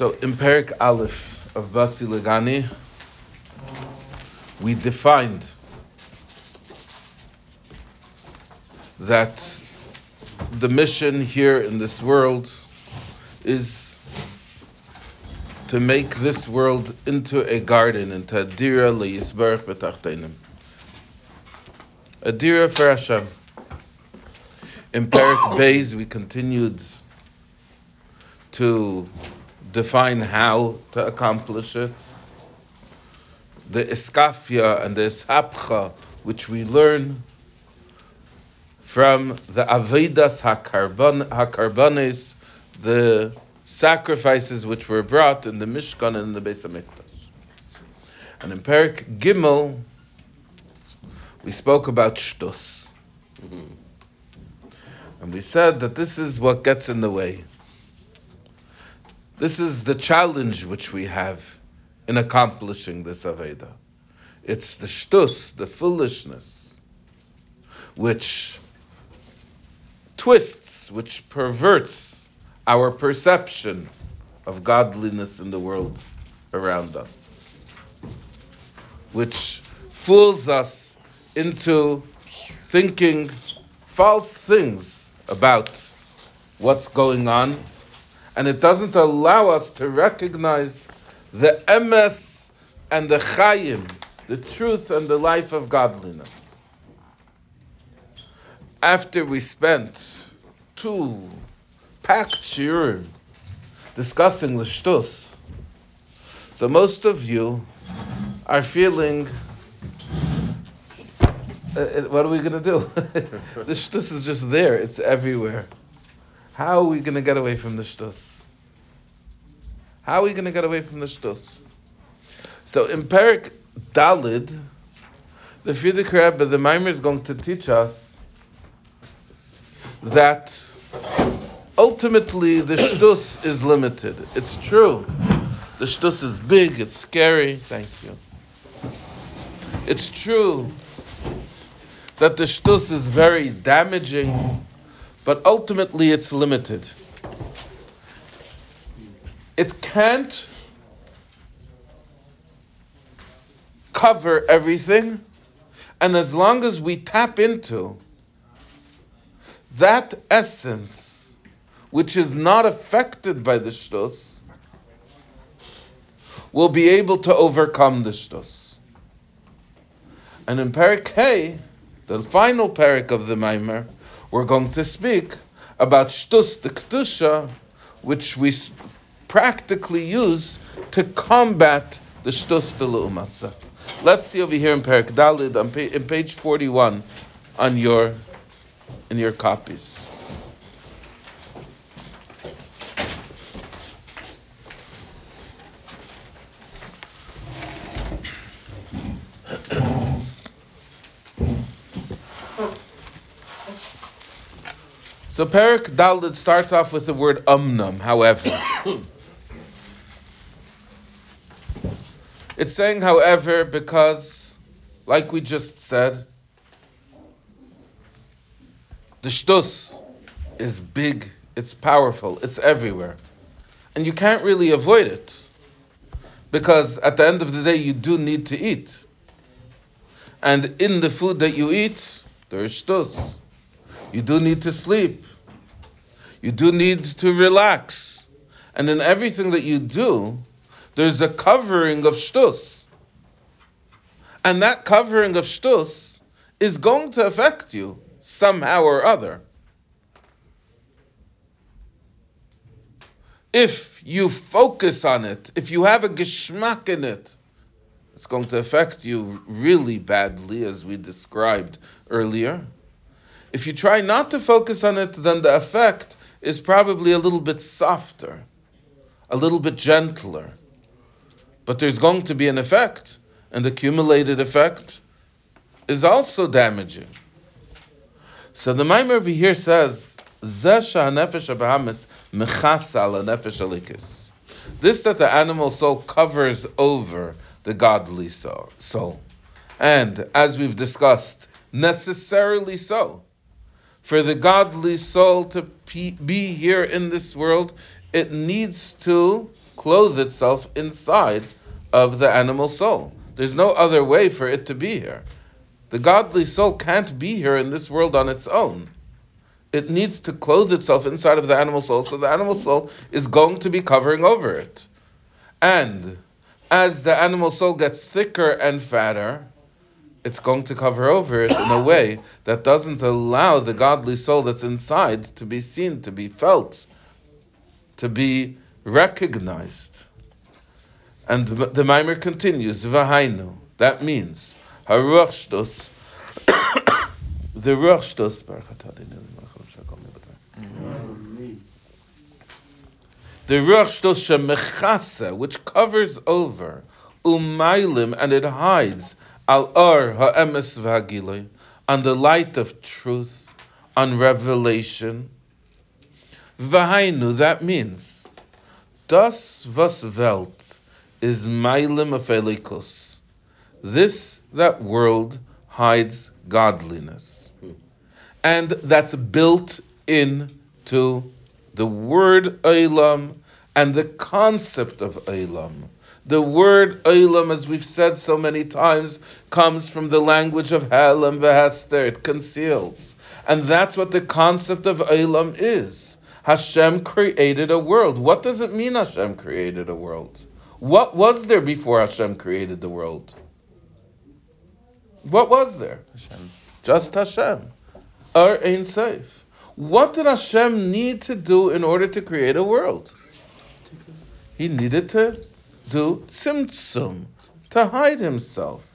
So in Perik Aleph of Basi Legani, we defined that the mission here in this world is to make this world into a garden, into a dira leyisbarach b'tachtenim. A dira for Hashem. In Perik Beis, we continued to define how to accomplish it. The iskafia and the ishapcha, which we learn from the Avedas HaKarbanes, the sacrifices which were brought in the Mishkan and in the Beis HaMikdash. And in Perik Gimel, we spoke about shtus. Mm-hmm. And we said that this is what gets in the way. This is the challenge which we have in accomplishing this Aveda. It's the shtus, the foolishness, which twists, which perverts our perception of godliness in the world around us, which fools us into thinking false things about what's going on and it doesn't allow us to recognize the emes and the chayim, the truth and the life of godliness. After we spent two packed shiurim discussing the shtus, so most of you are feeling uh, what are we going to do? the shtus is just there. It's everywhere. How are we going to get away from the shtus? How are we going to get away from the shtus? So in Perik Dalid, the Frierdiker Rebbe, the Maimer is going to teach us that ultimately the shtus is limited. It's true. The shtus is big, it's scary. Thank you. It's true that the shtus is very damaging but ultimately it's limited. It can't cover everything, and as long as we tap into that essence which is not affected by the shtus, we'll be able to overcome the shtus. And in Parak Hey, the final parak of the Maimer, we're going to speak about shtus, the kedusha, which we practically use to combat the shtus the umasa. Let's see over here in Perak Dalid on pa- in page 41 on your in your copies. So Perik Dalid starts off with the word umnam, however. it's saying, however, because, like we just said, the shtus is big, it's powerful, it's everywhere. And you can't really avoid it. Because at the end of the day, you do need to eat. And in the food that you eat, there is shtus. You do need to sleep. You do need to relax. And in everything that you do, there's a covering of shtus. And that covering of shtus is going to affect you somehow or other. If you focus on it, if you have a geschmack in it, it's going to affect you really badly, as we described earlier. If you try not to focus on it, then the effect is probably a little bit softer, a little bit gentler. But there's going to be an effect, and the accumulated effect is also damaging. So the Maimer over here says, This that the animal soul covers over the godly soul. And as we've discussed, necessarily so for the godly soul to be here in this world, it needs to clothe itself inside of the animal soul. There's no other way for it to be here. The godly soul can't be here in this world on its own. It needs to clothe itself inside of the animal soul, so the animal soul is going to be covering over it. And as the animal soul gets thicker and fatter, it's going to cover over it in a way that doesn't allow the godly soul that's inside to be seen, to be felt, to be recognized. And the Maimer continues, Vahainu. That means, Haruach Shtos, the Ruach Shtos, the Ruach Shtos which covers over, Umailim, and it hides, Al Ar Ha'emes V'Hagiloi, on the light of truth, on revelation. Vahainu, that means, Das was Welt is Mailim of Elikus. This, that world, hides godliness. And that's built into the word Eilam and the concept of Eilam. The word Olam, as we've said so many times, comes from the language of Hel and Vehester. It conceals. And that's what the concept of Olam is. Hashem created a world. What does it mean Hashem created a world? What was there before Hashem created the world? What was there? Hashem. Just Hashem. Ar Ein Seif. What did Hashem need to do in order to create a world? He needed to do tzimtzum, to hide himself.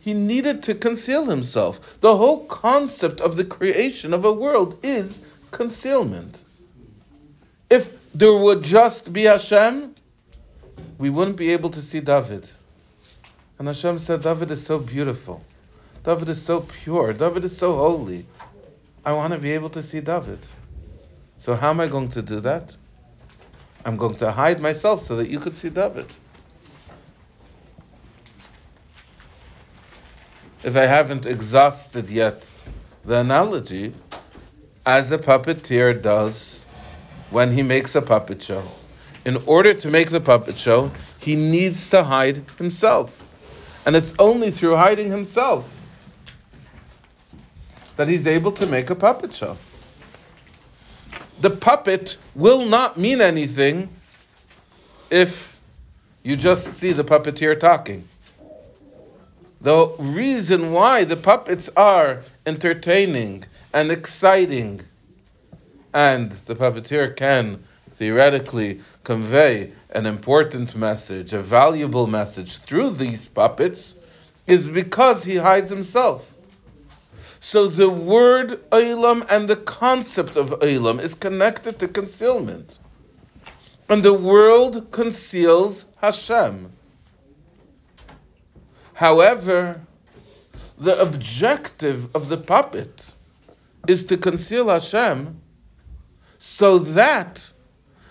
He needed to conceal himself. The whole concept of the creation of a world is concealment. If there would just be Hashem, we wouldn't be able to see David. And Hashem said, David is so beautiful. David is so pure. David is so holy. I want to be able to see David. So how am I going to do that? I'm going to hide myself so that you could see David. If I haven't exhausted yet the analogy, as a puppeteer does when he makes a puppet show. In order to make the puppet show, he needs to hide himself. And it's only through hiding himself that he's able to make a puppet show the puppet will not mean anything if you just see the puppeteer talking. The reason why the puppets are entertaining and exciting, and the puppeteer can theoretically convey an important message, a valuable message through these puppets, is because he hides himself. So the word Olam and the concept of Olam is connected to concealment. And the world conceals Hashem. However, the objective of the puppet is to conceal Hashem so that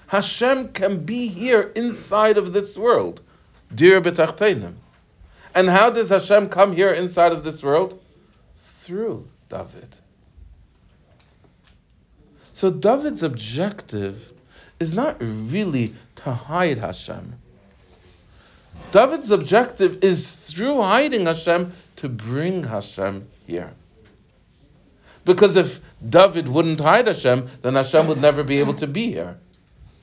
Hashem can be here inside of this world. Dira B'tachtenim. And how does Hashem come here inside of this world? through David. So David's objective is not really to hide Hashem. David's objective is through hiding Hashem to bring Hashem here. Because if David wouldn't hide Hashem, then Hashem would never be able to be here.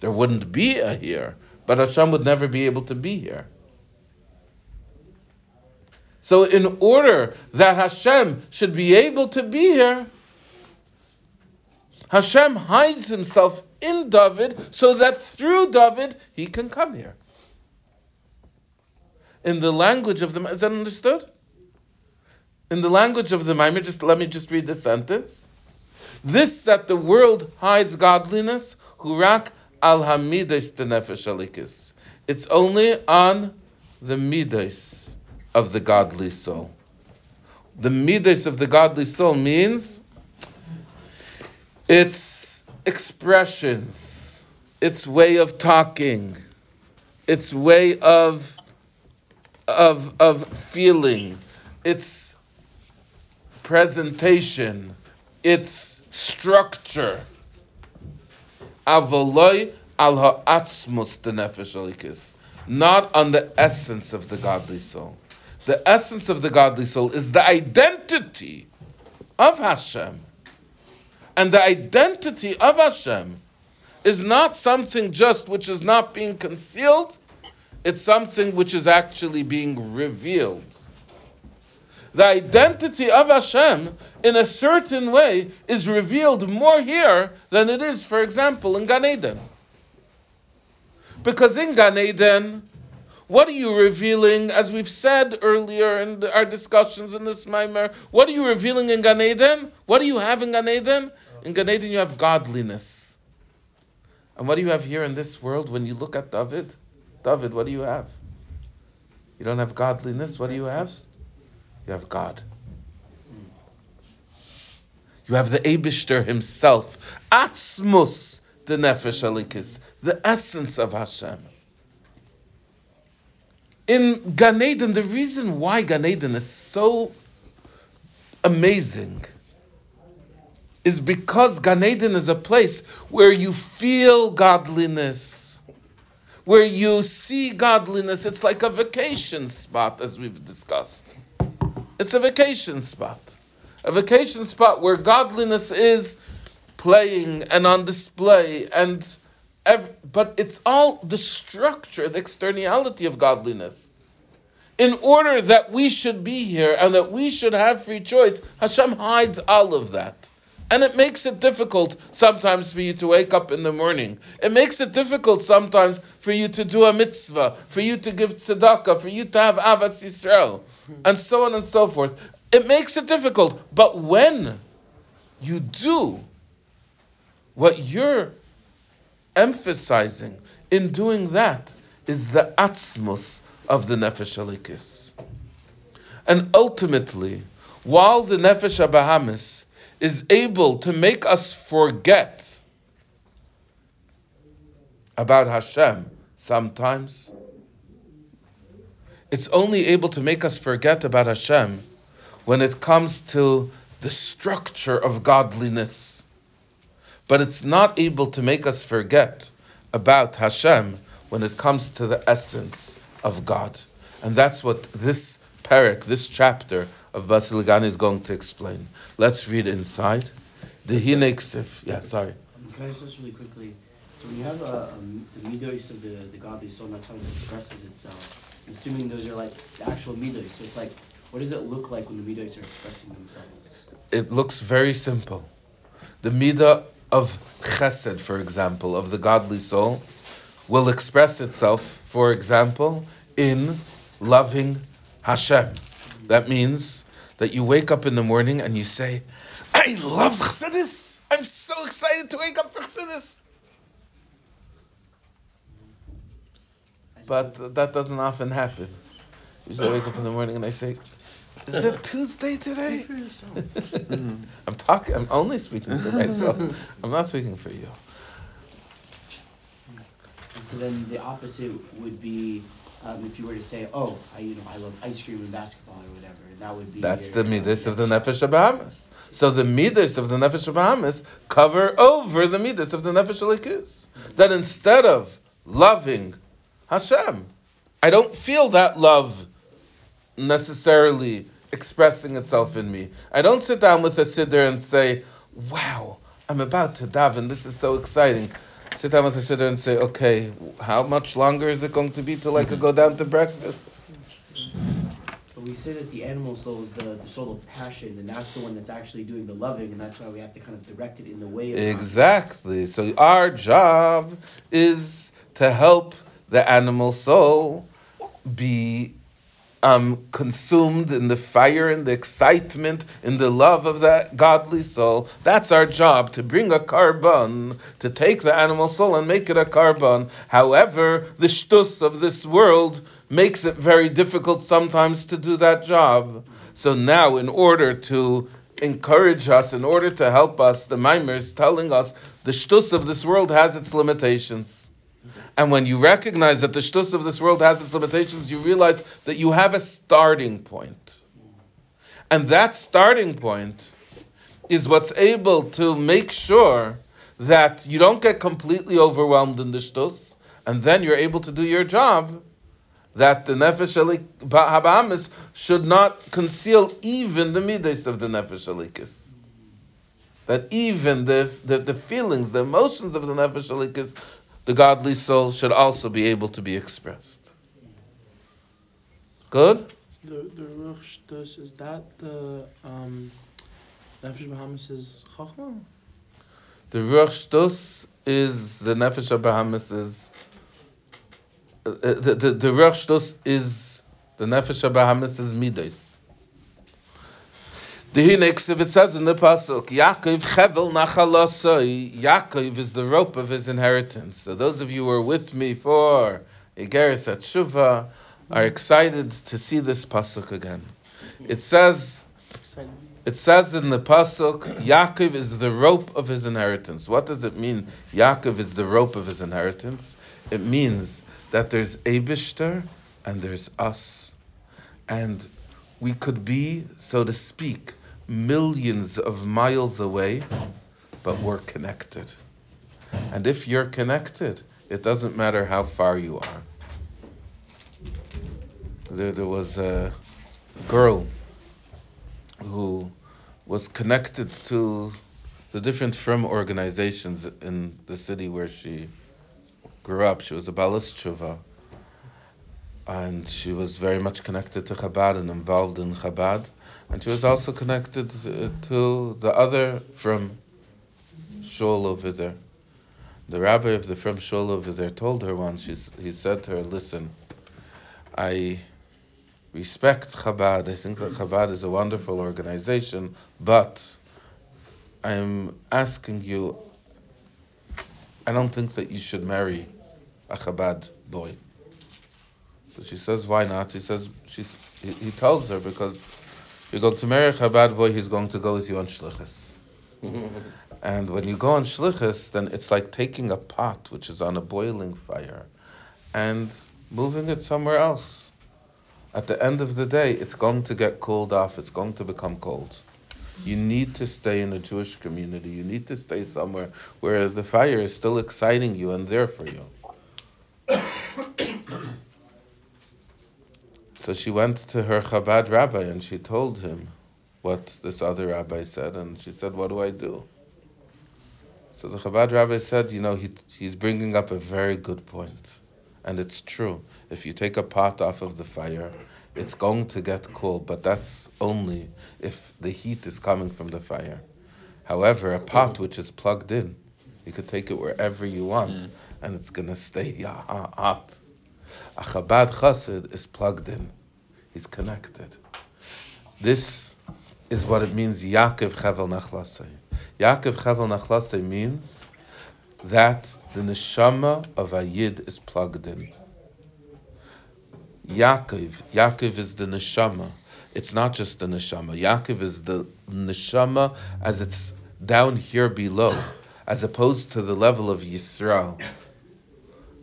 There wouldn't be a here, but Hashem would never be able to be here. So, in order that Hashem should be able to be here, Hashem hides himself in David so that through David he can come here. In the language of the is that understood? In the language of the Maimer, just let me just read the sentence. This that the world hides godliness, hurak al hamidas tenefesh It's only on the midas of the godly soul. The midas of the godly soul means its expressions, its way of talking, its way of of of feeling, its presentation, its structure. Avoloi al ha'atzmus the nefesh not on the essence of the godly soul. The essence of the godly soul is the identity of Hashem. And the identity of Hashem is not something just which is not being concealed, it's something which is actually being revealed. The identity of Hashem, in a certain way, is revealed more here than it is, for example, in Gan Eden. Because in Gan Eden, what are you revealing, as we've said earlier in our discussions in this Maimer, what are you revealing in Gan Eden? What do you have in Gan Eden? In Gan Eden, you have godliness. And what do you have here in this world when you look at David? David, what do you have? You don't have godliness. What do you have? You have God. You have the Abishter himself. Atzmus, the Nefesh Alikis, the essence of Hashem. In Gan Eden, the reason why Gan Eden is so amazing is because Gan Eden is a place where you feel godliness, where you see godliness. It's like a vacation spot, as we've discussed. It's a vacation spot. A vacation spot where godliness is playing and on display and every, but it's all the structure, the externality of godliness. In order that we should be here and that we should have free choice, Hashem hides all of that. And it makes it difficult sometimes for you to wake up in the morning. It makes it difficult sometimes for you to do a mitzvah, for you to give tzedakah, for you to have avas Yisrael, and so on and so forth. It makes it difficult. But when you do what you're emphasizing in doing that is the atzmus of the nefesh alikis. And ultimately, while the nefesh abahamis is able to make us forget about Hashem sometimes, it's only able to make us forget about Hashem when it comes to the structure of godliness. But it's not able to make us forget about Hashem when it comes to the essence of God. And that's what this parak, this chapter of Basi Legani is going to explain. Let's read inside. The Hineksiv. Yeah, sorry. Can I just really quickly? So when you have a, um, the midos of the, the godly soul, and that's how it expresses itself. I'm assuming those are like the actual midos. So it's like, what does it look like when the midos are expressing themselves? It looks very simple. The midah of chesed, for example, of the godly soul, will express itself, for example, in loving Hashem. That means that you wake up in the morning and you say, I love Chassidus. I'm so excited to wake up for Chassidus. But that doesn't often happen. Usually wake up in the morning and I say, is it Tuesday today? I'm talking. I'm only speaking for myself. I'm not speaking for you. And so then the opposite would be um, if you were to say, "Oh, I, you know, I love ice cream and basketball or whatever," that would be. That's your, the midas of the nefesh Bahamis. So the midas of the nefesh Bahamis cover over the midas of the nefesh alikis. That instead of loving Hashem, I don't feel that love necessarily expressing itself in me. I don't sit down with a siddur and say, "Wow, I'm about to daven. This is so exciting." sit down with a siddur and say, okay, how much longer is it going to be till I could go down to breakfast? But we say that the animal soul is the, the soul of passion, and that's the one that's actually doing the loving, and that's why we have to kind of direct it in the way of Exactly. So our job is to help the animal soul be um, consumed in the fire and the excitement in the love of that godly soul. That's our job to bring a carbon, to take the animal soul and make it a carbon. However, the shtus of this world makes it very difficult sometimes to do that job. So now, in order to encourage us, in order to help us, the Maimer is telling us the shtus of this world has its limitations. And when you recognize that the shtus of this world has its limitations, you realize that you have a starting point. And that starting point is what's able to make sure that you don't get completely overwhelmed in the shtus, and then you're able to do your job, that the nefesh habamis should not conceal even the midas of the nefesh alikis. That even the, the, the feelings, the emotions of the nefesh alikis, the godly soul should also be able to be expressed. Good. The the ruach shtus is that the um, nefesh bahamis is chachma. The ruach shtus is the nefesh bahamis is uh, the the, the ruach shtus is the nefesh bahamis is midas. The Hinexiv, it says in the Pasuk, Yaakov Chevel Nachalasoi, Yaakov is the rope of his inheritance. So those of you who were with me for Igeris at are excited to see this Pasuk again. It says, it says in the Pasuk, Yaakov is the rope of his inheritance. What does it mean, Yaakov is the rope of his inheritance? It means that there's Abishter and there's us. And we could be, so to speak, millions of miles away, but we're connected. And if you're connected, it doesn't matter how far you are. There, there was a girl who was connected to the different frum organizations in the city where she grew up. She was a Balas Tshuva. And she was very much connected to Chabad and involved in Chabad. And she was also connected to the other frum Shul over there. The rabbi of the frum Shul over there told her once, he said to her, Listen, I respect Chabad. I think that Chabad is a wonderful organization, but I'm asking you, I don't think that you should marry a Chabad boy. But she says, why not? He says, she's, he, he tells her because you're going to marry a Chabad boy, he's going to go with you on shlichus. and when you go on shlichus, then it's like taking a pot which is on a boiling fire and moving it somewhere else. At the end of the day, it's going to get cooled off. It's going to become cold. You need to stay in a Jewish community. You need to stay somewhere where the fire is still exciting you and there for you. So she went to her Chabad rabbi and she told him what this other rabbi said, and she said, What do I do? So the Chabad rabbi said, You know, he, he's bringing up a very good point. And it's true. If you take a pot off of the fire, it's going to get cool, but that's only if the heat is coming from the fire. However, a pot which is plugged in, you could take it wherever you want, mm. and it's going to stay hot. A Chabad Chassid is plugged in. He's connected. This is what it means Yaakov Chevel Nachlasei. Yaakov Chevel Nachlasei means that the neshama of a yid is plugged in. Yaakov, Yaakov is the neshama. It's not just the neshama. Yaakov is the neshama as it's down here below, as opposed to the level of Yisrael.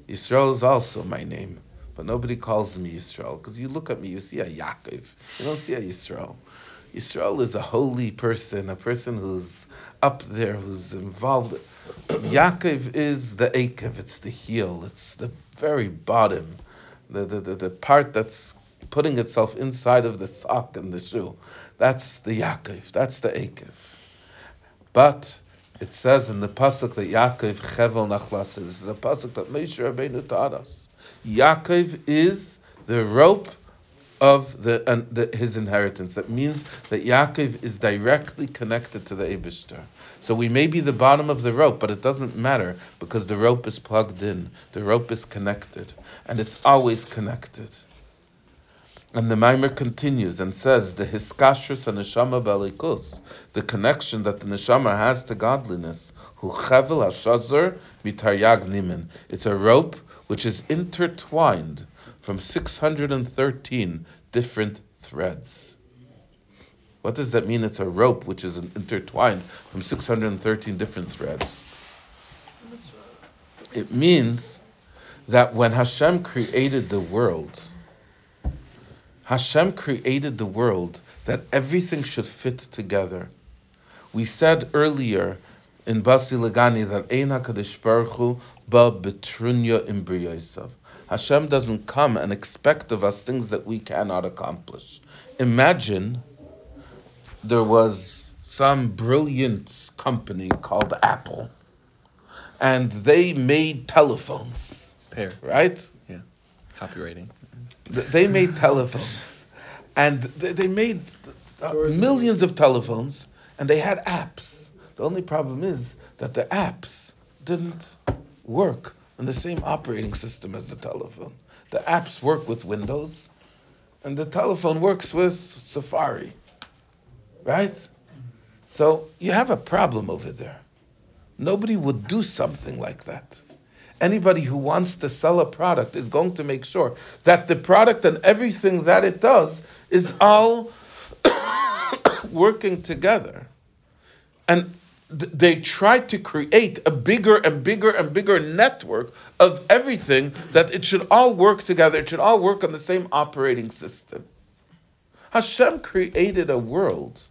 Yisrael is also my name. But nobody calls me Yisrael because you look at me, you see a Yaakov. You don't see a Yisrael. Yisrael is a holy person, a person who's up there, who's involved. Yaakov is the Akev, it's the heel, it's the very bottom, the, the, the, the, part that's putting itself inside of the sock and the shoe. That's the Yaakov, that's the Akev. But it says in the pasuk that Yaakov chevel nachlas. This is a pasuk that Moshe Rabbeinu taught us. Yaakov is the rope of the, the, his inheritance. That means that Yaakov is directly connected to the Abishter. So we may be the bottom of the rope, but it doesn't matter because the rope is plugged in. The rope is connected, and it's always connected. And the Maimer continues and says, the hiskashrus and neshama belikus, the connection that the neshama has to godliness, hu chevel hashazar mitaryag nimin. It's a rope which is intertwined from 613 different threads. What does that mean? It's a rope which is intertwined from 613 different threads. It means that when Hashem created the world, Hashem created the world that everything should fit together. We said earlier in Basi Lagani that Ein HaKadosh Baruch Hu ba betrunya imbriyosav. Hashem doesn't come and expect of us things that we cannot accomplish. Imagine there was some brilliant company called Apple, and they made telephones. Pair. Right? Yeah. Copyrighting. They made telephones, and they made uh, millions of telephones, and they had apps. The only problem is that the apps didn't work on the same operating system as the telephone. The apps work with Windows, and the telephone works with Safari. Right? So you have a problem over there. Nobody would do something like that. Anybody who wants to sell a product is going to make sure that the product and everything that it does is all working together. And th- they try to create a bigger and bigger and bigger network of everything that it should all work together. It should all work on the same operating system. Hashem created a world.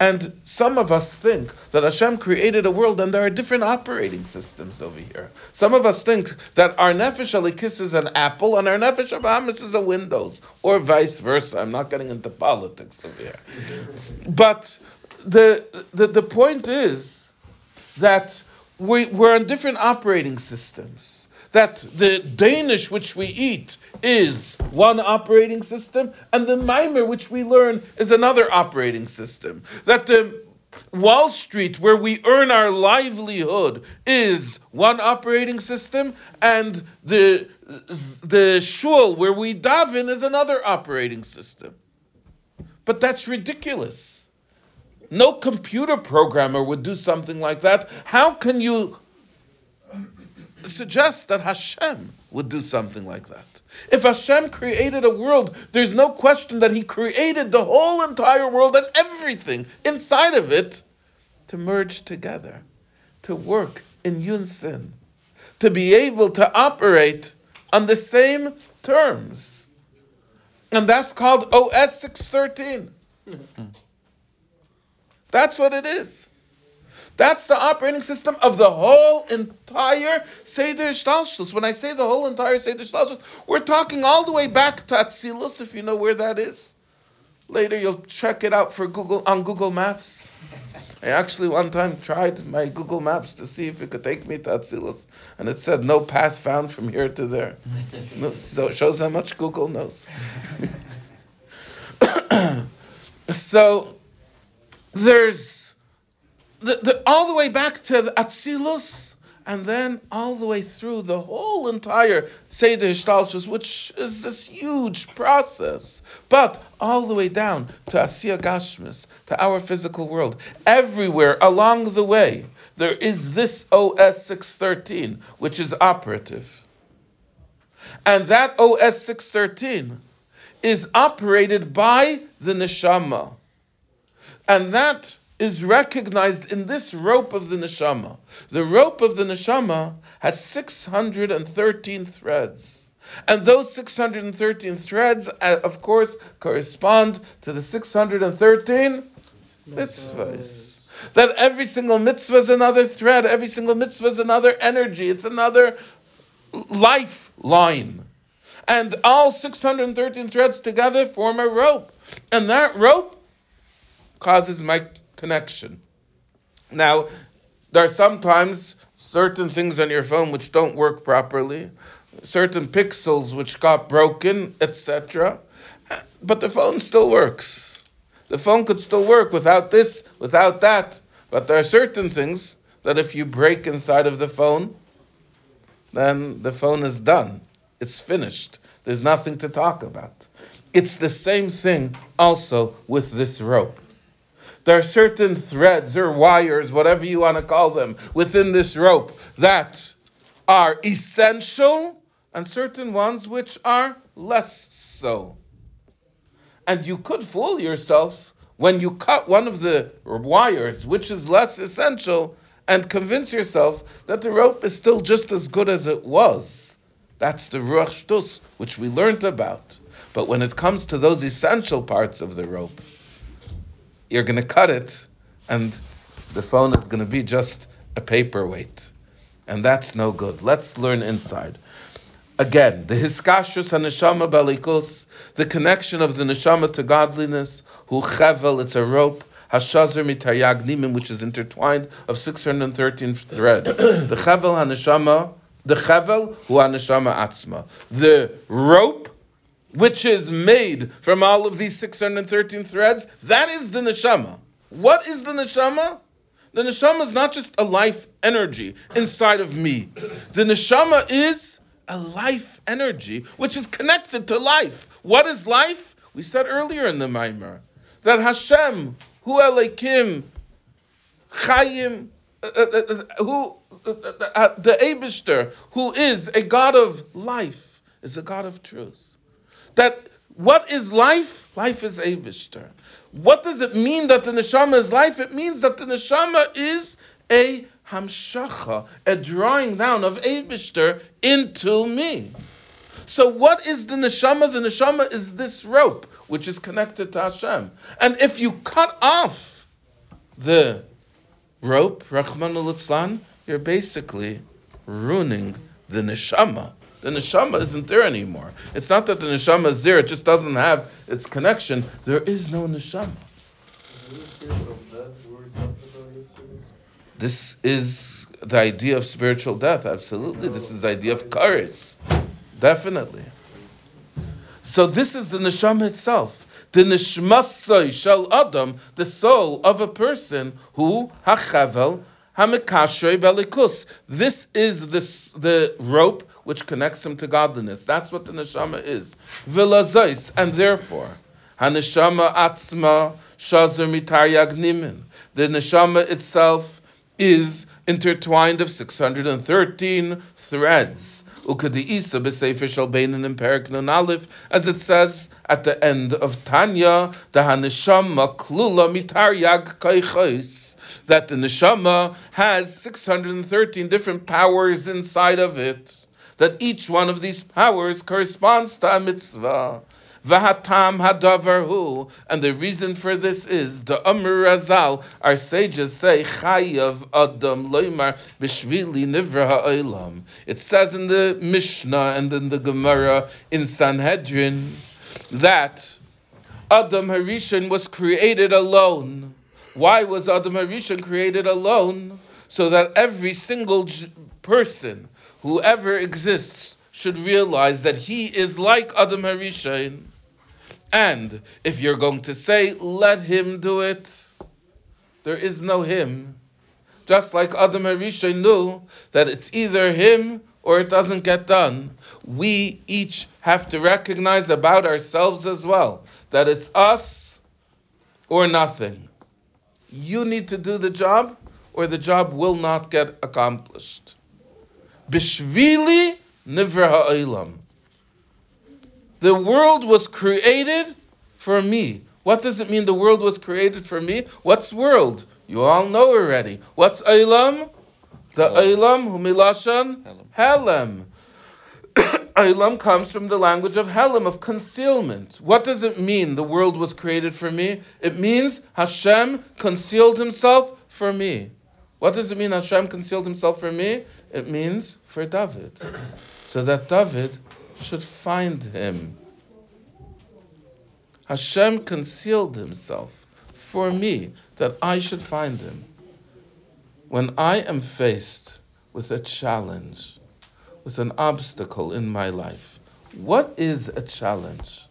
And some of us think that Hashem created a world and there are different operating systems over here. Some of us think that our Nefesh Alikis is an Apple and our Nefesh Abahamis is a Windows, or vice versa. I'm not getting into politics over here. But the, the, the point is that we, we're on different operating systems. That the Danish which we eat is one operating system, and the Maimer which we learn is another operating system. That the Wall Street, where we earn our livelihood, is one operating system, and the the shul where we daven is another operating system. But that's ridiculous. No computer programmer would do something like that. How can you suggest that Hashem would do something like that? If Hashem created a world, there's no question that He created the whole entire world and everything inside of it to merge together, to work in unison, to be able to operate on the same terms. And that's called OS 613. Hmm. That's what it is. That's the operating system of the whole entire Seder Shtalshus. When I say the whole entire Seder Shtalshus, we're talking all the way back to Atzilus, if you know where that is. Later you'll check it out for Google on Google Maps. I actually one time tried my Google Maps to see if it could take me to Atzilus, and it said no path found from here to there. so it shows how much Google knows. so there's the, the, all the way back to the Atzilus, and then all the way through the whole entire Seder Hishtalshus, which is this huge process, but all the way down to Asiya Gashmis, to our physical world. Everywhere along the way, there is this OS 613, which is operative. And that OS 613 is operated by the neshama. And that is recognized in this rope of the neshama. The rope of the neshama has 613 threads. And those 613 threads, uh, of course, correspond to the 613 mitzvahs. That every single mitzvah is another thread, every single mitzvah is another energy, it's another lifeline. And all 613 threads together form a rope. And that rope causes my connection. Now, there are sometimes certain things on your phone which don't work properly, certain pixels which got broken, etc. But the phone still works. The phone could still work without this, without that. But there are certain things that if you break inside of the phone, then the phone is done. It's finished. There's nothing to talk about. It's the same thing also with this rope. There are certain threads or wires, whatever you want to call them, within this rope that are essential and certain ones which are less so. And you could fool yourself when you cut one of the wires, which is less essential, and convince yourself that the rope is still just as good as it was. That's the Ruach which we learned about. But when it comes to those essential parts of the rope, you're going to cut it, and the phone is going to be just a paperweight. And that's no good. Let's learn inside. Again, the hiskashus and neshama balikus, the connection of the neshama to godliness, hu chevel, it's a rope, hashazar mitayag which is intertwined of 613 threads. the chevel haneshama, the chevel hu haneshama atzma. The rope which is made from all of these 613 threads, that is the neshama. What is the neshama? The neshama is not just a life energy inside of me. The neshama is a life energy which is connected to life. What is life? We said earlier in the Maimer that Hashem, Hu Elikim, Chayim, uh, uh, uh, who the Abishter, who is a God of life, is a God of truth. That what is life? Life is Avishter. What does it mean that the neshama is life? It means that the neshama is a hamshacha, a drawing down of Avishter into me. So what is the neshama? The neshama is this rope which is connected to Hashem. And if you cut off the rope, Rahman al you're basically ruining the neshama the neshama isn't there anymore. It's not that the neshama is there; it just doesn't have its connection. There is no neshama. This is the idea of spiritual death. Absolutely, this is the idea of kares. Definitely. So this is the neshama itself. The neshmasai shel adam, the soul of a person who hachavel belikus. This is the, the rope which connects him to godliness. That's what the neshama is. Vilazais, and therefore, haneshama atzma shazur mitar yagnimin. The neshama itself is intertwined of 613 threads. Ukadiisa b'sefer shel beinin in Perik Aleph, as it says at the end of Tanya, the haneshama klula mitar yag kaichos that the neshama has 613 different powers inside of it. That each one of these powers corresponds to a mitzvah. Vahatam hadavarhu, and the reason for this is the Amr Razal. Our sages say Chayav Adam Loimar Bishvili Nivra Ha'olam. It says in the Mishnah and in the Gemara in Sanhedrin that Adam Harishon was created alone. Why was Adam Harishon created alone? So that every single person, whoever exists, should realize that he is like Adam Harishon. And if you're going to say, let him do it, there is no him. Just like Adam Harishon knew that it's either him or it doesn't get done. We each have to recognize about ourselves as well that it's us or nothing you need to do the job, or the job will not get accomplished. Bishvili nivra ha'olam. The world was created for me. What does it mean the world was created for me? What's world? You all know already. What's Olam? The Olam, Humilashan? Helem. Olam comes from the language of Helam, of concealment. What does it mean the world was created for me? It means Hashem concealed himself for me. What does it mean Hashem concealed himself for me? It means for David. So that David should find him. Hashem concealed himself for me that I should find him. When I am faced with a challenge, with an obstacle in my life. What is a challenge?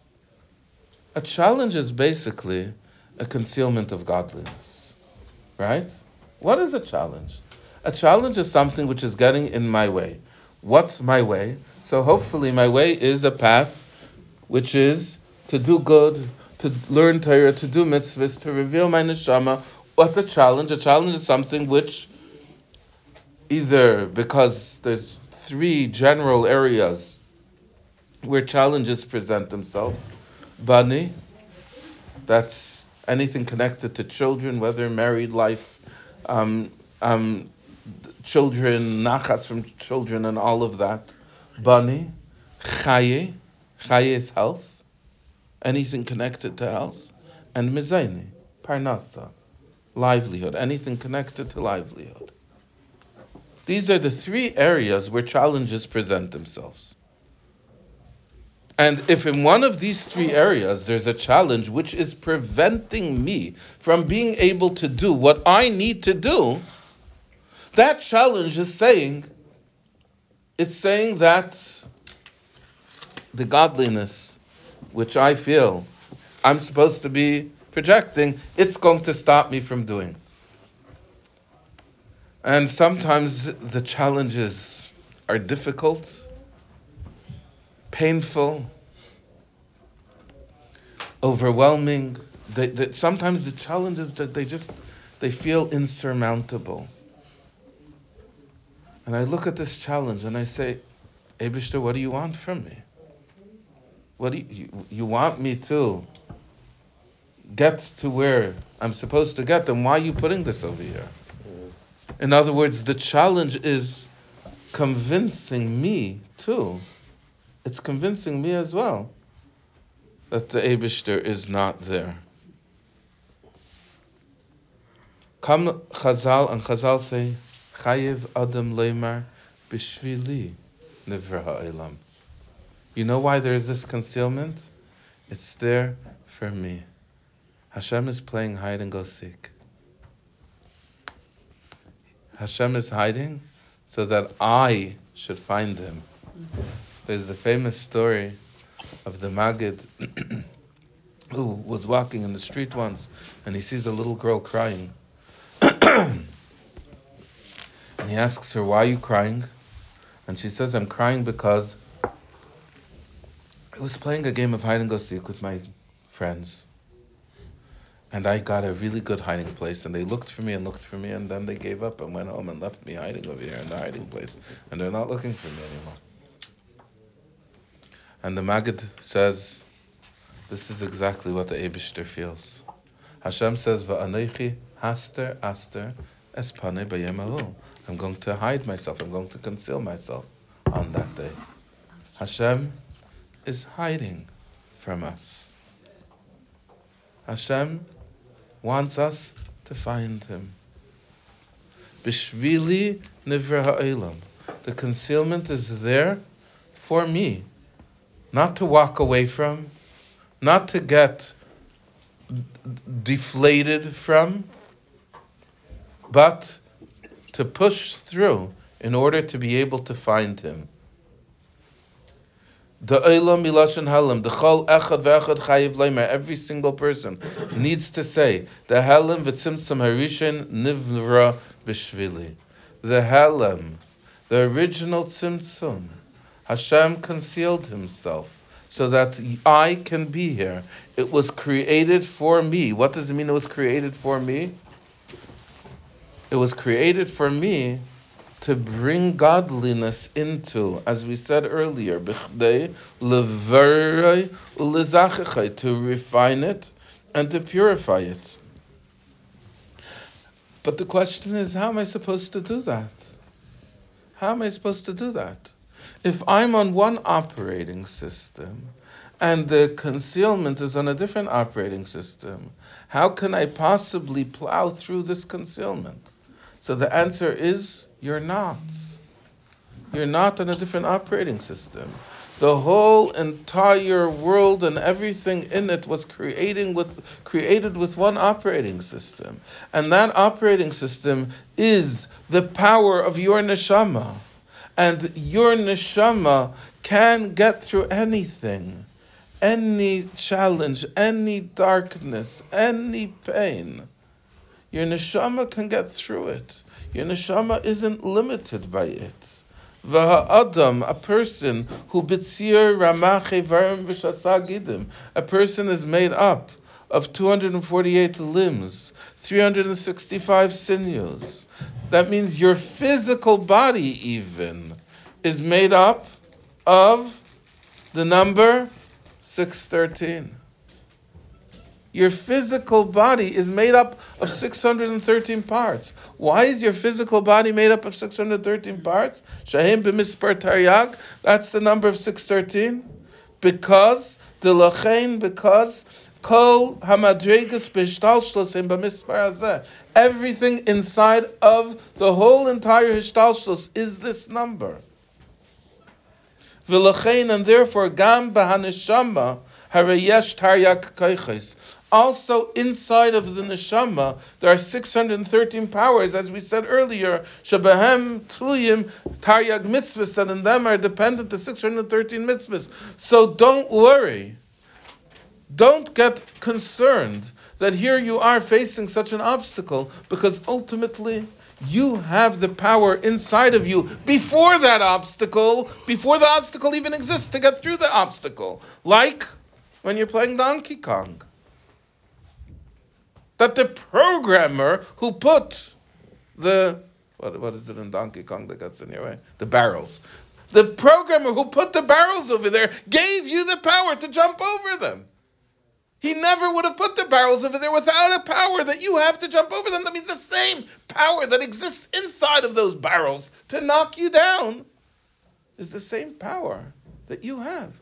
A challenge is basically a concealment of godliness, right? What is a challenge? A challenge is something which is getting in my way. What's my way? So hopefully my way is a path which is to do good, to learn Torah, to do mitzvahs, to reveal my neshama. What's a challenge? A challenge is something which either because there's three general areas where challenges present themselves. Bani, that's anything connected to children, whether married life, um, um, children, nachas from children, and all of that. Bani, chaye, chaye is health, anything connected to health, and mizayni, parnasa, livelihood, anything connected to livelihood. These are the three areas where challenges present themselves. And if in one of these three areas there's a challenge which is preventing me from being able to do what I need to do, that challenge is saying, it's saying that the godliness which I feel I'm supposed to be projecting, it's going to stop me from doing. And sometimes the challenges are difficult painful, overwhelming. They, they, sometimes the challenges that they just they feel insurmountable. And I look at this challenge and I say, Abishter, what do you want from me? What do you, you, you want me to get to where I'm supposed to get? Then why are you putting this over here? In other words, the challenge is convincing me too it's convincing me as well that the Abishter is not there. Come Chazal and Chazal say, Chayiv Adam Leimar Bishvili Nivra Ha'elam. You know why there is this concealment? It's there for me. Hashem is playing hide and go seek. Hashem is hiding so that I should find him. There's the famous story of the Maggid who was walking in the street once and he sees a little girl crying. and he asks her, Why are you crying? And she says, I'm crying because I was playing a game of hide and go seek with my friends. And I got a really good hiding place, and they looked for me and looked for me, and then they gave up and went home and left me hiding over here in the hiding place, and they're not looking for me anymore. And the Maggid says, this is exactly what the Abishter feels. Hashem says, Va'anechi haster aster espane bayemahu. I'm going to hide myself. I'm going to conceal myself on that day. Hashem is hiding from us. Hashem wants us to find Him. Bishvili ha'elam. The concealment is there for me not to walk away from, not to get deflated from, but to push through in order to be able to find him. The Eilam Milashan Halim, the Chol Echad Ve'echad Chayiv Leimer, every single person needs to say, the Halim V'tzimtzum Harishin Nivra B'Shvili. The Halim, the original Tzimtzum, Hashem concealed himself so that I can be here. It was created for me. What does it mean it was created for me? It was created for me to bring godliness into, as we said earlier, to refine it and to purify it. But the question is, how am I supposed to do that? How am I supposed to do that? if I'm on one operating system and the concealment is on a different operating system, how can I possibly plow through this concealment? So the answer is you're not. You're not on a different operating system. The whole entire world and everything in it was creating with, created with one operating system. And that operating system is the power of your neshama and your neshama can get through anything, any challenge, any darkness, any pain. Your neshama can get through it. Your neshama isn't limited by it. Adam, a person who bitzir ramache varim v'shasagidim, a person is made up of 248 limbs, 365 sinews. That means your physical body, even, is made up of the number 613. Your physical body is made up of 613 parts. Why is your physical body made up of 613 parts? Shahim b'mispar taryag, that's the number of 613. Because, the lachain, because Kol hamadregas b'hishtalshlosim b'mispar hazeh. Everything inside of the whole entire hishtalshlos is this number. V'lachein, and therefore, gam b'haneshama harayesh taryak koiches. Also, inside of the neshama, there are 613 powers, as we said earlier. Shabahem tluyim taryag mitzvahs, and in them are dependent the 613 mitzvahs. So don't worry. Don't get concerned that here you are facing such an obstacle, because ultimately you have the power inside of you before that obstacle, before the obstacle even exists, to get through the obstacle. Like when you're playing Donkey Kong that the programmer who put the what, what is it in Donkey Kong that gets in your way? The barrels. The programmer who put the barrels over there gave you the power to jump over them. He never would have put the barrels over there without a power that you have to jump over them. That means the same power that exists inside of those barrels to knock you down is the same power that you have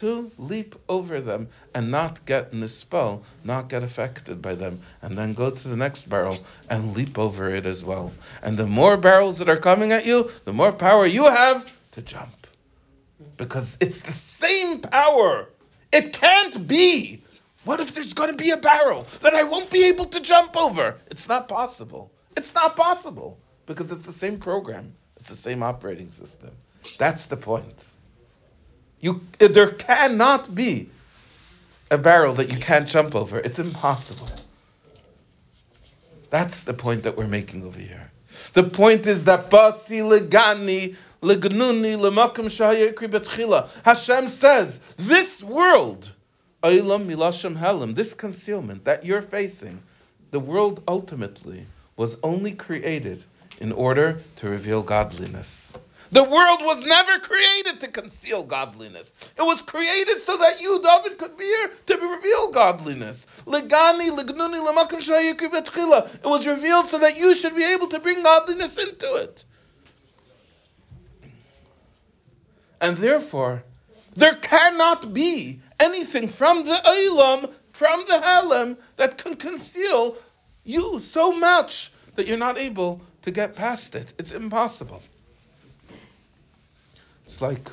to leap over them and not get nispal, not get affected by them, and then go to the next barrel and leap over it as well. And the more barrels that are coming at you, the more power you have to jump. Because it's the same power. It can't be. What if there's going to be a barrel that I won't be able to jump over? It's not possible. It's not possible because it's the same program. It's the same operating system. That's the point. You, there cannot be a barrel that you can't jump over. It's impossible. That's the point that we're making over here. The point is that basi legani legnuni lemakim shahayekri Hashem says, this world, oilam milashim helim, this concealment that you're facing, the world ultimately was only created in order to reveal godliness. The world was never created to conceal godliness. It was created so that you, David, could be here to reveal godliness. It was revealed so that you should be able to bring godliness into it. And therefore, there cannot be anything from the Olam, from the Halem, that can conceal you so much that you're not able to get past it. It's impossible. It's like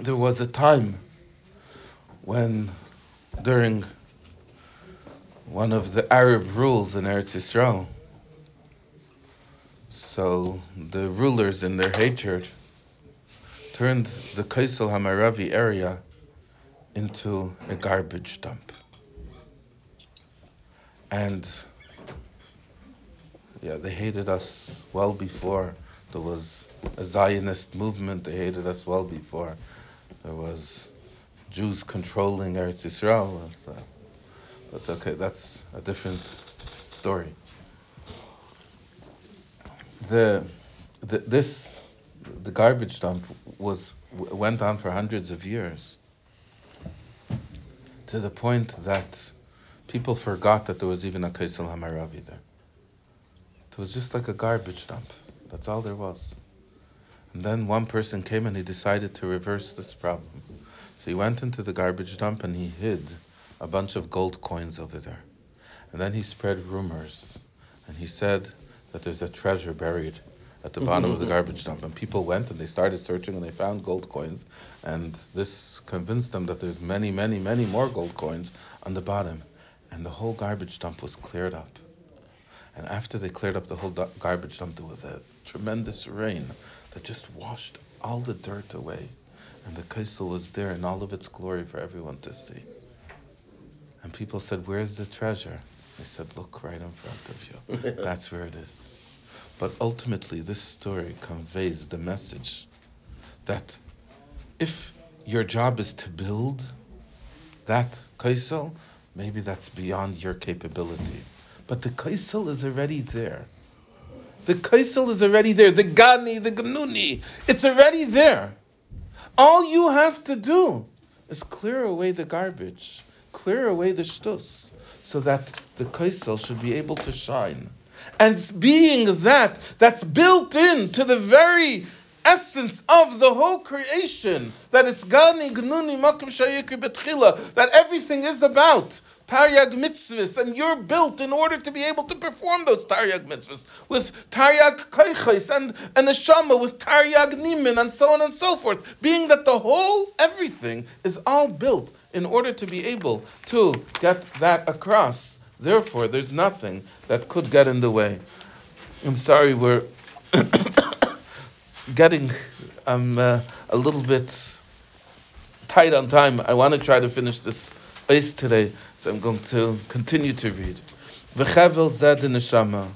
there was a time when, during one of the Arab rules in Eretz Yisrael, so the rulers in their hatred turned the Kaisel Hamaravi area into a garbage dump. And yeah, they hated us well before there was a Zionist movement. They hated us well before. There was Jews controlling Eretz Yisrael. Uh, but okay, that's a different story. The, the this the garbage dump was went on for hundreds of years to the point that people forgot that there was even a Kaisel Hamaravi there. It was just like a garbage dump. That's all there was. And then one person came and he decided to reverse this problem. So he went into the garbage dump and he hid a bunch of gold coins over there. And then he spread rumors. And he said that there's a treasure buried at the bottom of the mm-hmm. garbage dump. And people went and they started searching and they found gold coins. And this convinced them that there's many, many, many more gold coins on the bottom. And the whole garbage dump was cleared up. And after they cleared up the whole garbage dump, there was a tremendous rain that just washed all the dirt away. And the Kaisel was there in all of its glory for everyone to see. And people said, Where's the treasure? I said, Look right in front of you. That's where it is. But ultimately, this story conveys the message that if your job is to build that kaisel, maybe that's beyond your capability. But the kaisel is already there. The kaisel is already there. The gani, the gnuni, it's already there. All you have to do is clear away the garbage, clear away the shtus, so that the kaisel should be able to shine. And being that, that's built into the very essence of the whole creation, that it's Gani Gnuni Makim Shayikri Betchila, that everything is about. Taryag mitzvahs, and you're built in order to be able to perform those Taryag mitzvahs with Taryag kaichais and and neshama with Taryag nimin and so on and so forth. Being that the whole everything is all built in order to be able to get that across. Therefore, there's nothing that could get in the way. I'm sorry, we're getting um, uh, a little bit tight on time. I want to try to finish this ice today, so I'm going to continue to read. V'chevel zed neshama,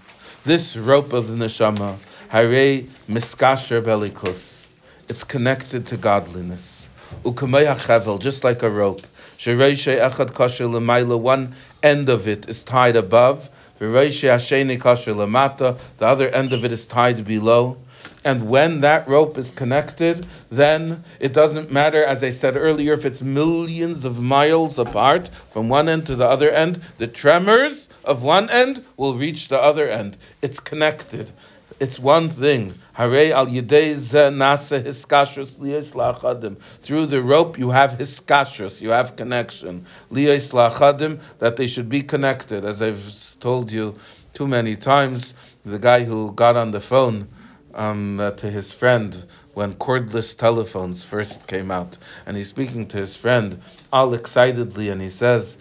this rope of the neshama, hare miskasher belikus, it's connected to godliness. Ukamei hachevel, just like a rope. Shereishe echad kasher lemaila, one end of it is tied above. V'reishe hasheni kasher lemata, the other end of it is tied below. And when that rope is connected, then it doesn't matter, as I said earlier, if it's millions of miles apart from one end to the other end, the tremors of one end will reach the other end. It's connected. It's one thing. Through the rope you have hiskashrus, you have connection. That they should be connected. As I've told you too many times, the guy who got on the phone um, uh, to his friend when cordless telephones first came out. And he's speaking to his friend all excitedly, and he says,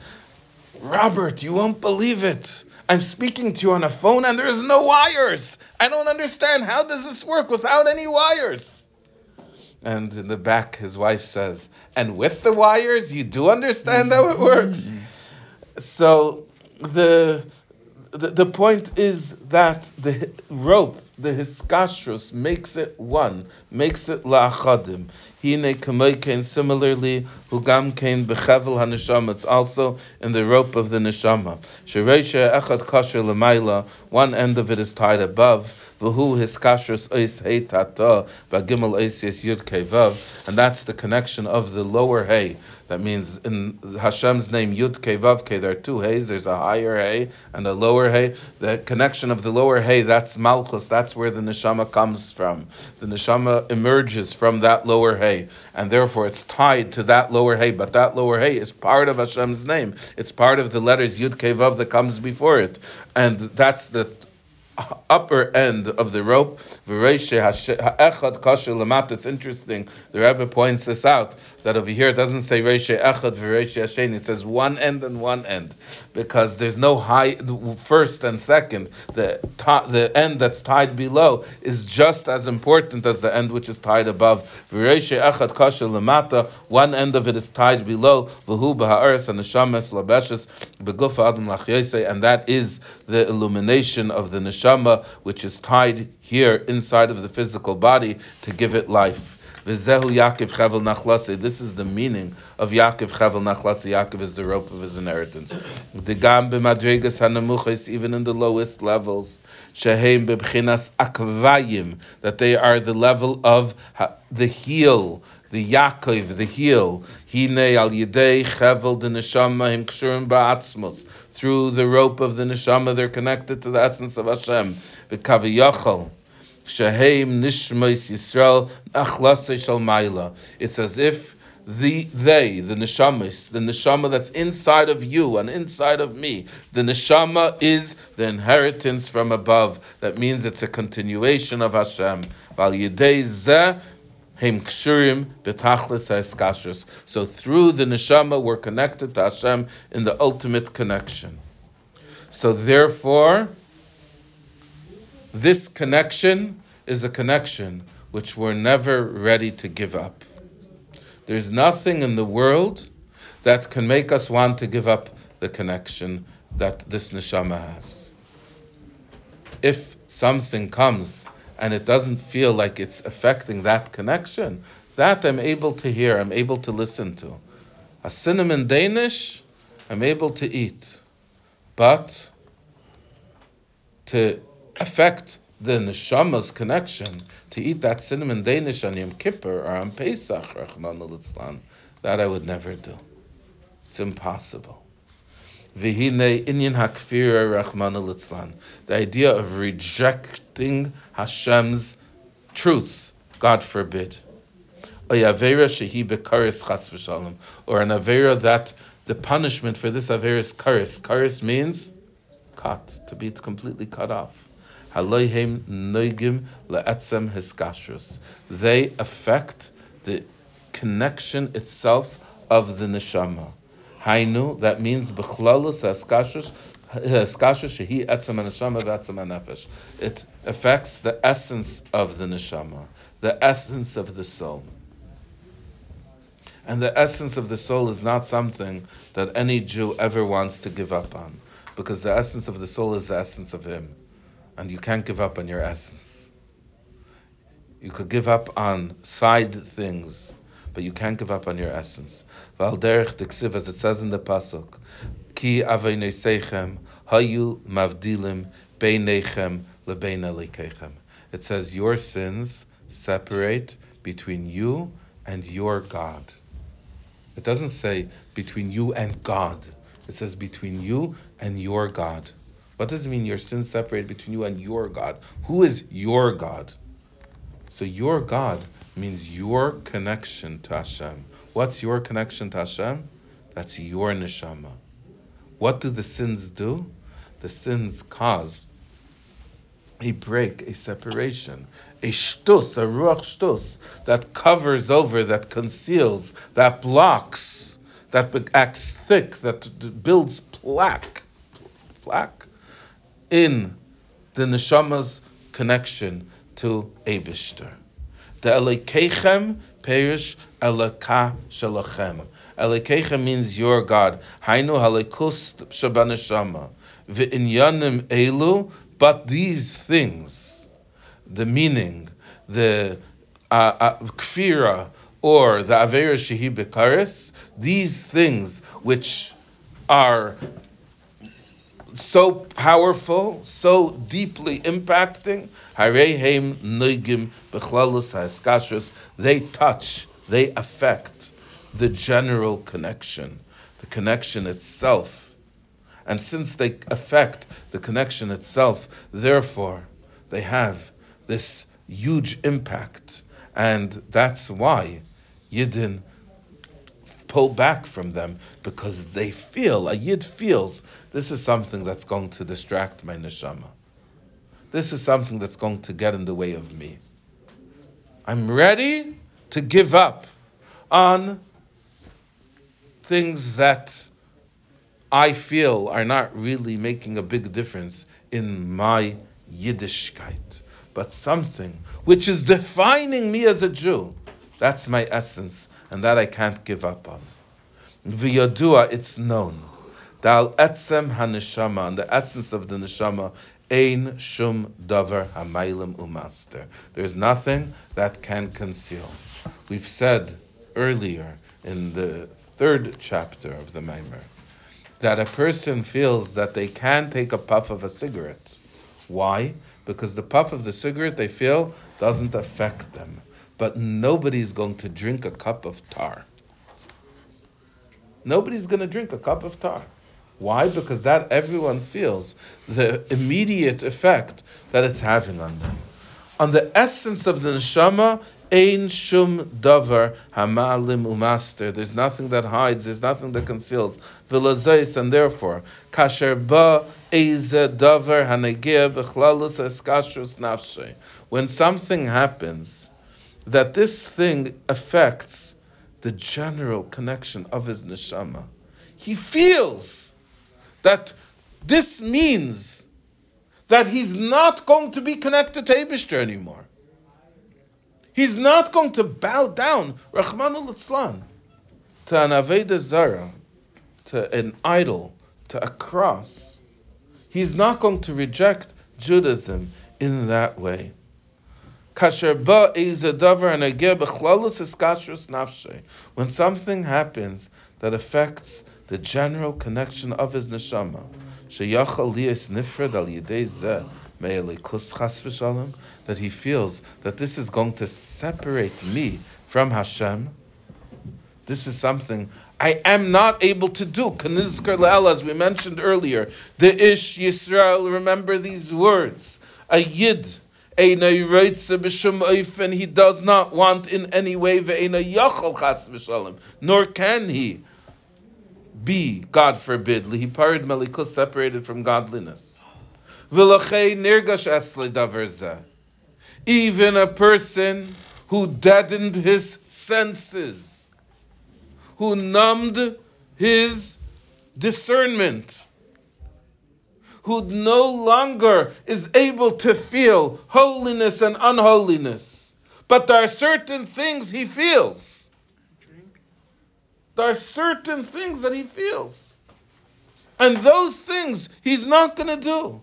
Robert, you won't believe it. I'm speaking to you on a phone and there's no wires. I don't understand. How does this work without any wires? And in the back, his wife says, And with the wires, you do understand how it works. So the the, point is that the rope, the hiskashrus, makes it one, makes it la'achadim. Hine kamoikein, similarly, hugam kain bechevel haneshama. It's also in the rope of the neshama. Shereisha echad kasher lemaila, one end of it is tied above. V'hu hiskashrus ois hey tata, ba'gimel ois yes yud kevav, and that's the connection of the lower hey. that means in Hashem's name Yud Ke Vav Ke, there are two heys. There's a higher hey and a lower hey. The connection of the lower hey. that's Malchus. That's where the neshama comes from. The neshama emerges from that lower hey, and therefore it's tied to that lower hey. But that lower hey is part of Hashem's name. It's part of the letters Yud Ke Vav that comes before it, and that's the upper end of the rope. It's interesting. The Rebbe points this out that over here it doesn't say Reishe Echad V'Reishe Hashen. It says one end and one end because there's no high first and second. The the end that's tied below is just as important as the end which is tied above. One end of it is tied below. And that is the illumination of the neshama, which is tied here inside of the physical body to give it life. Yaakov Chavel Nachlase. This is the meaning of Yaakov Chavel Nachlase. Yaakov is the rope of his inheritance. The Gam b'madregas hanamuches, even in the lowest levels, shehem b'bchinas akvayim, that they are the level of the heel, the Yaakov, the heel. Hine al yidei chevel de neshama him kshurim ba'atzmos. Through the rope of the neshama, they're connected to the essence of Hashem. V'kaviyachal. Shaheim Nishmais Yisrael Achlase Shalmaila. It's as if the they, the neshamas, the neshama that's inside of you and inside of me, the neshama is the inheritance from above. That means it's a continuation of Hashem. Val yedei zeh Heim kshurim betachlis So through the neshama, we're connected to Hashem in the ultimate connection. So therefore, this connection is a connection which we're never ready to give up. There's nothing in the world that can make us want to give up the connection that this neshama has. If something comes and it doesn't feel like it's affecting that connection, that I'm able to hear, I'm able to listen to. A cinnamon Danish, I'm able to eat. But to affect the neshama's connection to eat that cinnamon Danish on Yom Kippur or on Pesach, that I would never do. It's impossible. The idea of rejecting Hashem's truth, God forbid. Or an Avera that the punishment for this Avera is karis. Karis means cut, to be completely cut off. They affect the connection itself of the neshama. Hainu, that means It affects the essence of the neshama, the essence of the soul. And the essence of the soul is not something that any Jew ever wants to give up on, because the essence of the soul is the essence of him, and you can't give up on your essence. You could give up on side things, but you can't give up on your essence. Diksiv, as it says in the pasuk, ki hayu mavdilim beinechem lebein alikechem. It says your sins separate between you and your God. It doesn't say between you and God. It says between you and your God. What does it mean your sins separate between you and your God? Who is your God? So your God means your connection to Hashem. What's your connection to Hashem? That's your neshama. What do the sins do? The sins cause a break, a separation, a shtus, a ruach shtus that covers over, that conceals, that blocks, that acts thick, that builds plaque, plaque in the neshama's connection to Abishter. The Elekechem perish Eleka Shalachem. Elekechem means your God. Hainu Halekus Shabaneshama. V'inyanim Elu, but these things, the meaning, the uh, uh, kfira, or the Avera Shehi Bekaris, these things which are so powerful, so deeply impacting, they touch, they affect the general connection, the connection itself. And since they affect the connection itself, therefore, they have this huge impact. And that's why Yidden pull back from them because they feel, a Yid feels, this is something that's going to distract my neshama. This is something that's going to get in the way of me. I'm ready to give up on things that I feel are not really making a big difference in my Yiddishkeit, but something which is defining me as a Jew. That's my essence, and that I can't give up on. V'yadua, it's known. Dal etzem haneshama, and the essence of the neshama Ein shum davar hamaylim umaster. There's nothing that can conceal. We've said earlier in the third chapter of the Maimer that a person feels that they can take a puff of a cigarette. Why? Because the puff of the cigarette they feel doesn't affect them. But nobody's going to drink a cup of tar. Nobody's going to drink a cup of tar. Why? Because that everyone feels the immediate effect that it's having on them. On the essence of the neshama, ein shum davar hamalim umaster. There's nothing that hides. There's nothing that conceals. Vilazais, and therefore, kasher ba eze davar hanegir b'chlalus eskashrus nafshe. When something happens, that this thing affects the general connection of his neshama, he feels that this means that he's not going to be connected to Abishter anymore. He's not going to bow down, Rachmana litzlan, to an Aveda Zara, to an idol, to a cross. He's not going to reject Judaism in that way. When something happens that affects the general connection of his neshama. That he feels that this is going to separate me from Hashem. This is something I am not able to do. As we mentioned earlier, the Ish Yisrael, remember these words. A Yid, Oifen, he does not want in any way, nor can he be, God forbid, Lihi Parid Melikus, separated from godliness. Even a person who deadened his senses, who numbed his discernment, who no longer is able to feel holiness and unholiness. But there are certain things he feels. There are certain things that he feels. And those things he's not going to do.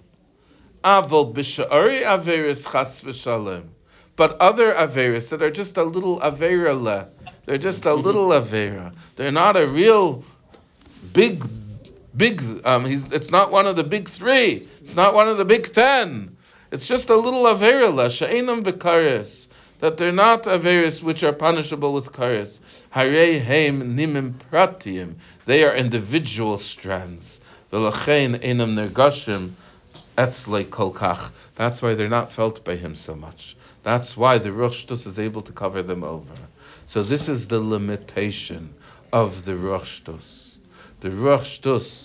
Avol b'sha'ari averis chas v'shalem. But other averis that are just a little avera le, they're just a little avera. They're not a real big big. Um, it's not one of the big three. It's not one of the big ten. It's just a little averila she'enam bekaris that they're not averis which are punishable with karis. Harei heim nimim pratiim. They are individual strands. V'lachein enam nergashim etzlei kolkach. That's why they're not felt by him so much. That's why the Ruach is able to cover them over. So this is the limitation of the Ruach the Shtus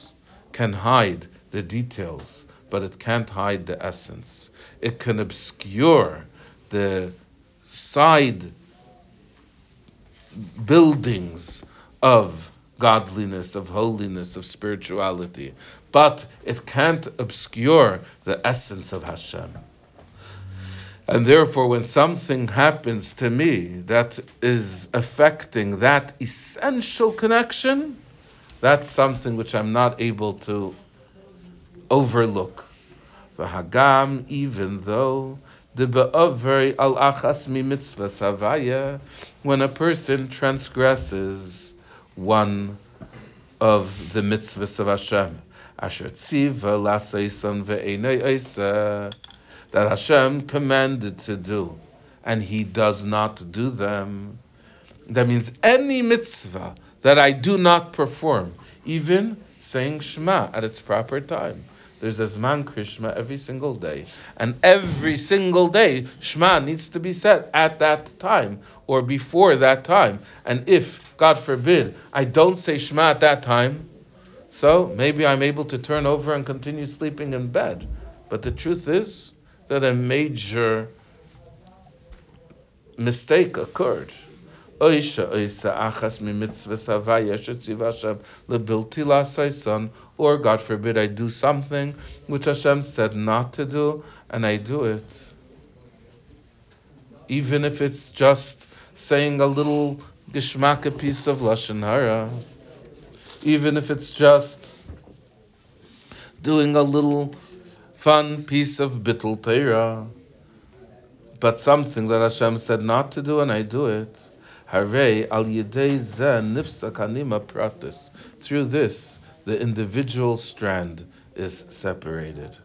can hide the details, but it can't hide the essence. It can obscure the side buildings of godliness, of holiness, of spirituality, but it can't obscure the essence of Hashem. And therefore, when something happens to me that is affecting that essential connection, that's something which I'm not able to overlook. The Hagam, even though the be'aver al achas mi mitzvah savaya, when a person transgresses one of the mitzvahs of Hashem, asher tziva laseisan ve'enei that Hashem commanded to do, and he does not do them. That means any mitzvah that I do not perform, even saying Shema at its proper time. There's a Zman Krishma every single day. And every single day, Shema needs to be said at that time or before that time. And if, God forbid, I don't say Shema at that time, so maybe I'm able to turn over and continue sleeping in bed. But the truth is that a major mistake occurred. Oisha oisa achas shetziv Hashem lebilti or God forbid I do something which Hashem said not to do, and I do it. Even if it's just saying a little gishmaka piece of lashon hara, even if it's just doing a little fun piece of bittul Torah, but something that Hashem said not to do, and I do it. Hare pratis. Through this, the individual strand is separated.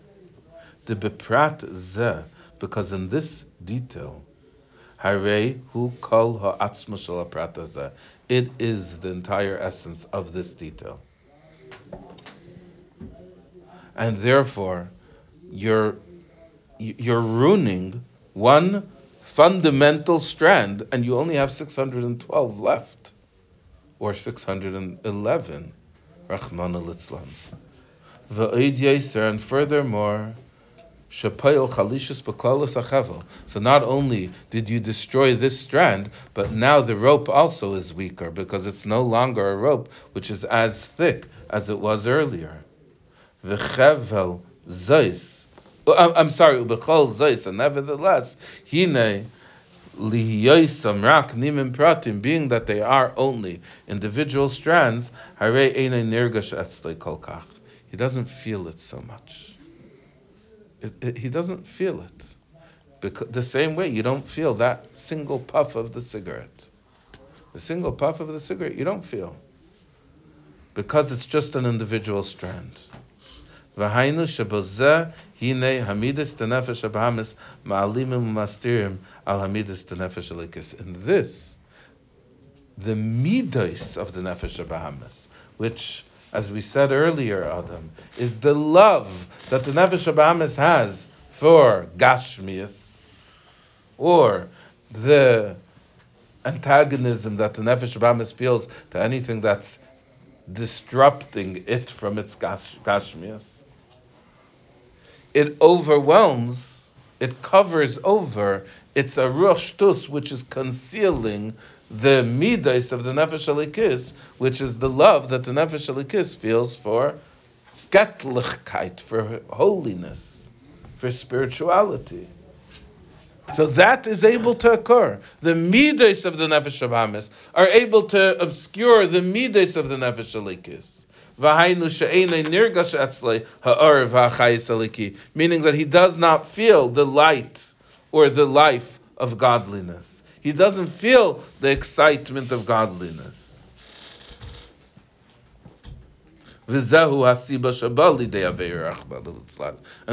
The beprat ze, because in this detail, Hare It is the entire essence of this detail. And therefore, you're you're ruining one fundamental strand, and you only have 612 left, or 611. Rachmana litzlan. And furthermore, so not only did you destroy this strand, but now the rope also is weaker because it's no longer a rope which is as thick as it was earlier. V'chevel zeis I'm sorry, ubechol zeis, and nevertheless, hine lihiyoisam rak nimim pratim, being that they are only individual strands, hare eine nirgash etzlei kolkach. He doesn't feel it so much. It, it, he doesn't feel it. Because, the same way you don't feel that single puff of the cigarette. The single puff of the cigarette you don't feel. Because it's just an individual strand. V'hainu shebozeh hine hamidus denefesh abahamis ma'alimim mastirim al hamidus denefesh alikis. In this, the midos of the nefesh abahamis, which, as we said earlier, Adam, is the love that the nefesh abahamis has for gashmias, or the antagonism that the Nefesh Bahamis feels to anything that's disrupting it from its gashmias, it overwhelms, it covers over, it's a rush which is concealing the midas of the Nefesh Alikis, which is the love that the Nefesh Alikis feels for Gatlichkeit, for holiness, for spirituality. So that is able to occur. The midas of the nefesh of Hamis are able to obscure the midas of the nefesh alikis. Meaning that he does not feel the light or the life of godliness. He doesn't feel the excitement of godliness. And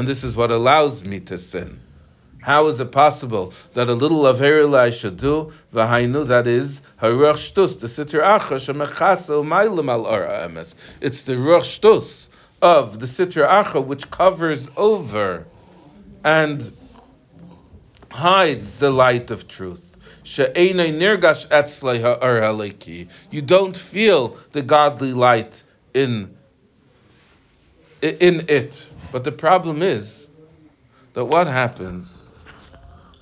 this is what allows me to sin. How is it possible that a little of I should do? V'hainu, that is, haruach shtus, the sitr acha, shemechasa u'maylim al emes. It's the ruach shtus of the sitr acha which covers over and hides the light of truth. You don't feel the godly light in in it. But the problem is that what happens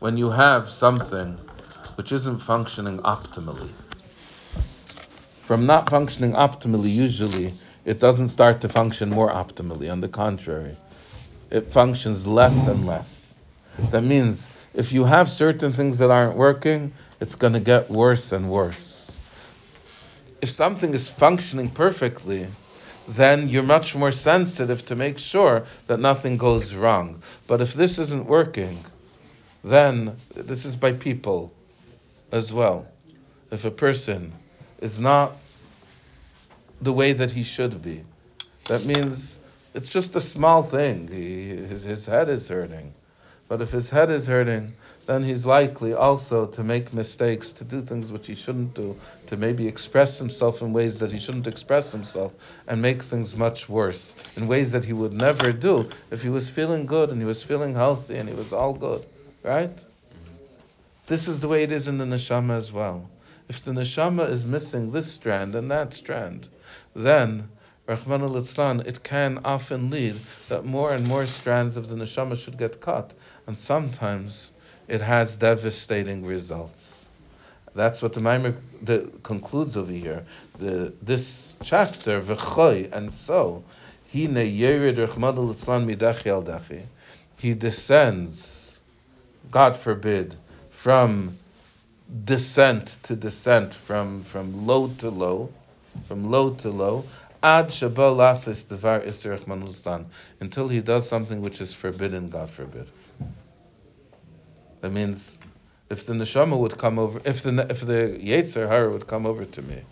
when you have something which isn't functioning optimally. From not functioning optimally, usually, it doesn't start to function more optimally. On the contrary, it functions less and less. That means if you have certain things that aren't working, it's going to get worse and worse. If something is functioning perfectly, then you're much more sensitive to make sure that nothing goes wrong. But if this isn't working, then this is by people as well. If a person is not the way that he should be, that means it's just a small thing. He, his, his head is hurting. But if his head is hurting, then he's likely also to make mistakes, to do things which he shouldn't do, to maybe express himself in ways that he shouldn't express himself, and make things much worse, in ways that he would never do if he was feeling good and he was feeling healthy and he was all good. Right? This is the way it is in the neshama as well. If the neshama is missing this strand and that strand, then Rahman al it can often lead that more and more strands of the neshama should get cut, and sometimes it has devastating results. That's what the Maimer concludes over here. The, this chapter, v'choy, and so, al He descends God forbid, from descent to descent, from, from low to low, from low to low, ad lasis devar israch until he does something which is forbidden, God forbid. That means if the neshama would come over, if the if the yetzer hara would come over to me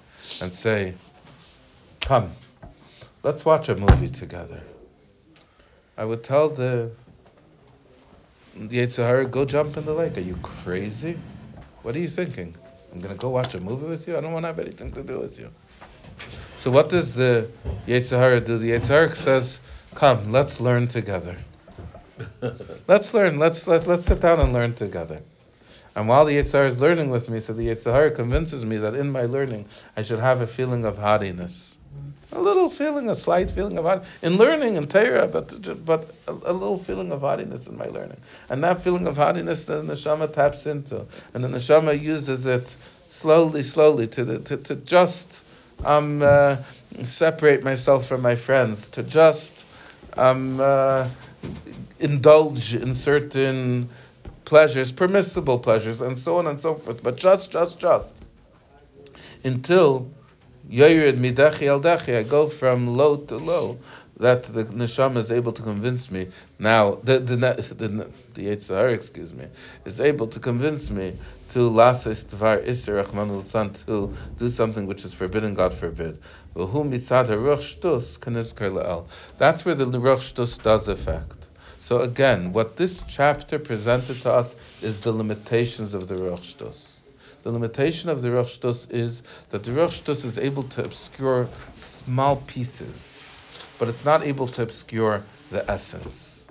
and say, "Come, let's watch a movie together," I would tell the Yetzer hara, go jump in the lake. Are you crazy? What are you thinking? I'm going to go watch a movie with you? I don't want to have anything to do with you. So what does the Yetzer hara do? The Yetzer hara says, come, let's learn together. let's learn. Let's, let's, let's sit down and learn together. And while the Yetzer hara is learning with me, so the Yetzer hara convinces me that in my learning, I should have a feeling of haughtiness a little feeling, a slight feeling of hard in learning in Torah, but but a, a, little feeling of hardiness in my learning, and that feeling of hardiness the neshama taps into, and the neshama uses it slowly, slowly to the, to, to just um, uh, separate myself from my friends, to just um, uh, indulge in certain pleasures, permissible pleasures, and so on and so forth, but just, just, just until Yoyred midachi al. I go from low to low. That the neshama is able to convince me now. The the the, the Yetzer hara, excuse me, is able to convince me to lasis tvar iser rachman to do something which is forbidden. God forbid. That's where the ruach does affect. So again, what this chapter presented to us is the limitations of the ruach. The limitation of the Ruach is that the Ruach is able to obscure small pieces, but it's not able to obscure the essence.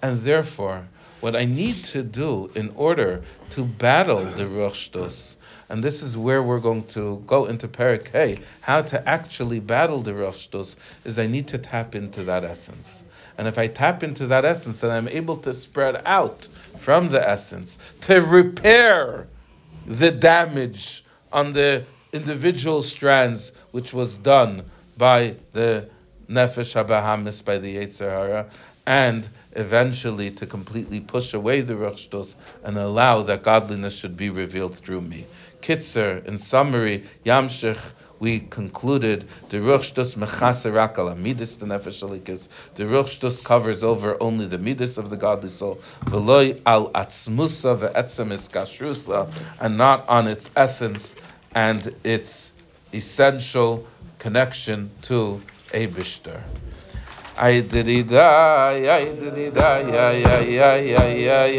And therefore, what I need to do in order to battle the Ruach and this is where we're going to go into Parak how to actually battle the Ruach is I need to tap into that essence. And if I tap into that essence, then I'm able to spread out from the essence to repair the damage on the individual strands which was done by the Nefesh HaBahamis, by the Yetzer and eventually to completely push away the Ruch and allow that godliness should be revealed through me. Kitzer, in summary, Yamshich, we concluded the Ruch Shtus mechaserak al the nefesh Elokis. The Ruch covers over only the midis of the godly soul, v'loy al atzmusa ve'etzem is and not on its essence and its essential connection to Aibishter. I did it, I did it, I, I, I, I, I, I,